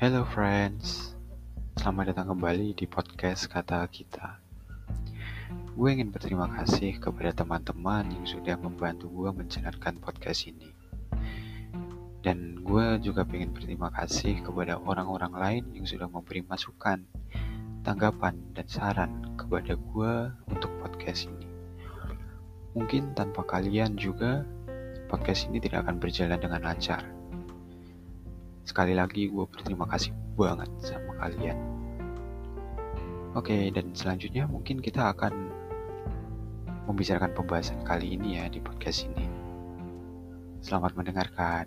Hello friends, selamat datang kembali di podcast Kata Kita. Gue ingin berterima kasih kepada teman-teman yang sudah membantu gue menjalankan podcast ini. Dan gue juga ingin berterima kasih kepada orang-orang lain yang sudah memberi masukan, tanggapan, dan saran kepada gue untuk podcast ini. Mungkin tanpa kalian juga podcast ini tidak akan berjalan dengan lancar. Sekali lagi gue berterima kasih banget sama kalian. Oke, dan selanjutnya mungkin kita akan membicarakan pembahasan kali ini ya di podcast ini. Selamat mendengarkan.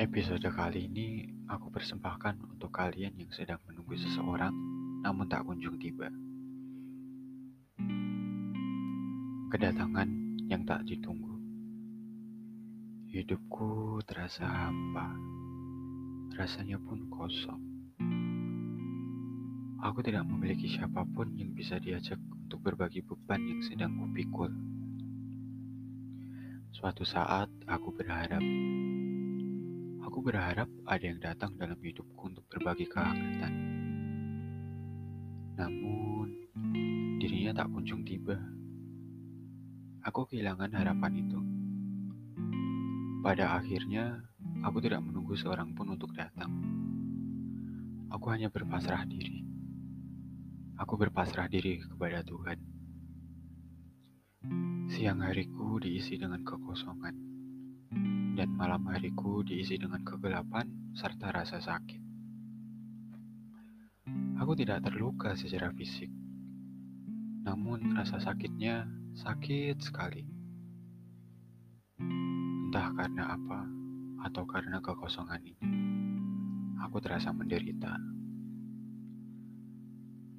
Episode kali ini aku persembahkan untuk kalian yang sedang menunggu seseorang namun tak kunjung tiba. Kedatangan yang tak ditunggu. Hidupku terasa hampa. Rasanya pun kosong. Aku tidak memiliki siapa pun yang bisa diajak untuk berbagi beban yang sedang kupikul. Suatu saat aku berharap Aku berharap ada yang datang dalam hidupku untuk berbagi kehangatan. Namun, dirinya tak kunjung tiba. Aku kehilangan harapan itu. Pada akhirnya, aku tidak menunggu seorang pun untuk datang. Aku hanya berpasrah diri. Aku berpasrah diri kepada Tuhan. Siang hariku diisi dengan kekosongan dan malam hariku diisi dengan kegelapan serta rasa sakit. Aku tidak terluka secara fisik, namun rasa sakitnya sakit sekali. Entah karena apa atau karena kekosongan ini, aku terasa menderita.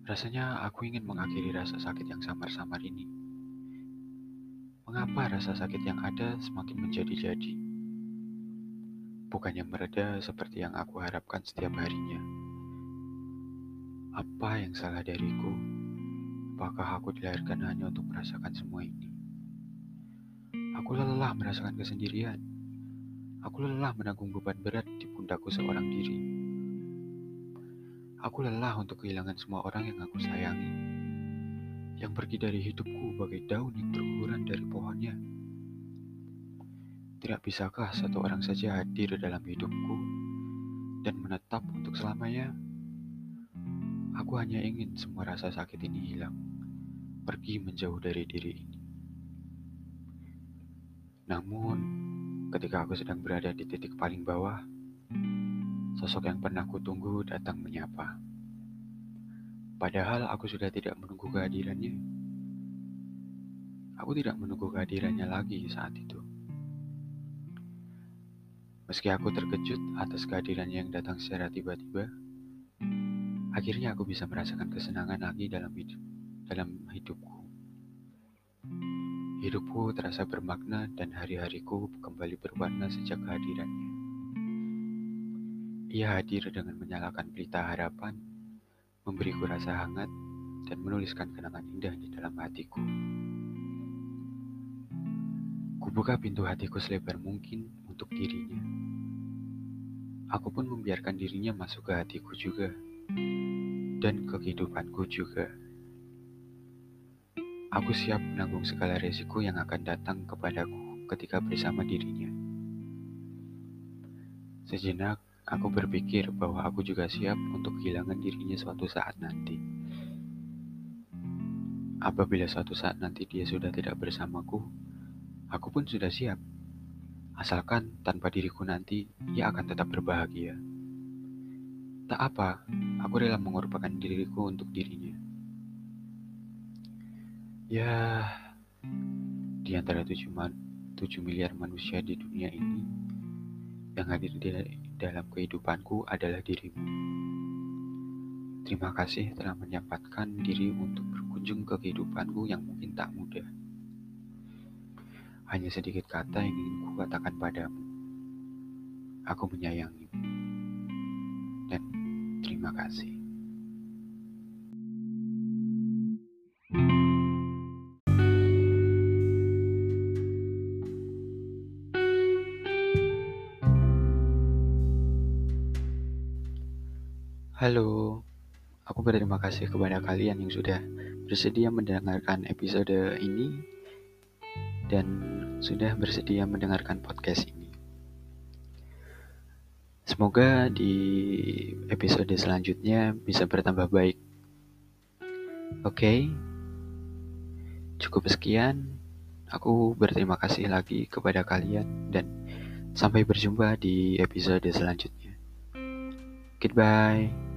Rasanya aku ingin mengakhiri rasa sakit yang samar-samar ini. Mengapa rasa sakit yang ada semakin menjadi-jadi? bukannya mereda seperti yang aku harapkan setiap harinya. Apa yang salah dariku? Apakah aku dilahirkan hanya untuk merasakan semua ini? Aku lelah merasakan kesendirian. Aku lelah menanggung beban berat di pundakku seorang diri. Aku lelah untuk kehilangan semua orang yang aku sayangi, yang pergi dari hidupku bagai daun yang berguguran dari pohonnya. Tidak bisakah satu orang saja hadir dalam hidupku dan menetap untuk selamanya? Aku hanya ingin semua rasa sakit ini hilang, pergi menjauh dari diri ini. Namun, ketika aku sedang berada di titik paling bawah, sosok yang pernah kutunggu datang menyapa. Padahal aku sudah tidak menunggu kehadirannya. Aku tidak menunggu kehadirannya lagi saat itu. Meski aku terkejut atas kehadirannya yang datang secara tiba-tiba, akhirnya aku bisa merasakan kesenangan lagi dalam hidup, dalam hidupku. Hidupku terasa bermakna dan hari-hariku kembali berwarna sejak kehadirannya. Ia hadir dengan menyalakan pelita harapan, memberiku rasa hangat, dan menuliskan kenangan indah di dalam hatiku. Kubuka pintu hatiku selebar mungkin untuk dirinya. Aku pun membiarkan dirinya masuk ke hatiku juga, dan ke kehidupanku juga. Aku siap menanggung segala resiko yang akan datang kepadaku ketika bersama dirinya. Sejenak, aku berpikir bahwa aku juga siap untuk kehilangan dirinya suatu saat nanti. Apabila suatu saat nanti dia sudah tidak bersamaku, aku pun sudah siap Asalkan tanpa diriku nanti, ia akan tetap berbahagia. Tak apa, aku rela mengorbankan diriku untuk dirinya. Ya, di antara 7, man, 7 miliar manusia di dunia ini, yang hadir di dalam kehidupanku adalah dirimu. Terima kasih telah menyempatkan diri untuk berkunjung ke kehidupanku yang mungkin tak mudah. Hanya sedikit kata yang ingin kukatakan padamu. Aku menyayangimu. Terima kasih. Halo, aku berterima kasih kepada kalian yang sudah bersedia mendengarkan episode ini dan sudah bersedia mendengarkan podcast ini. Semoga di episode selanjutnya bisa bertambah baik. Oke, cukup sekian. Aku berterima kasih lagi kepada kalian dan sampai berjumpa di episode selanjutnya. Goodbye.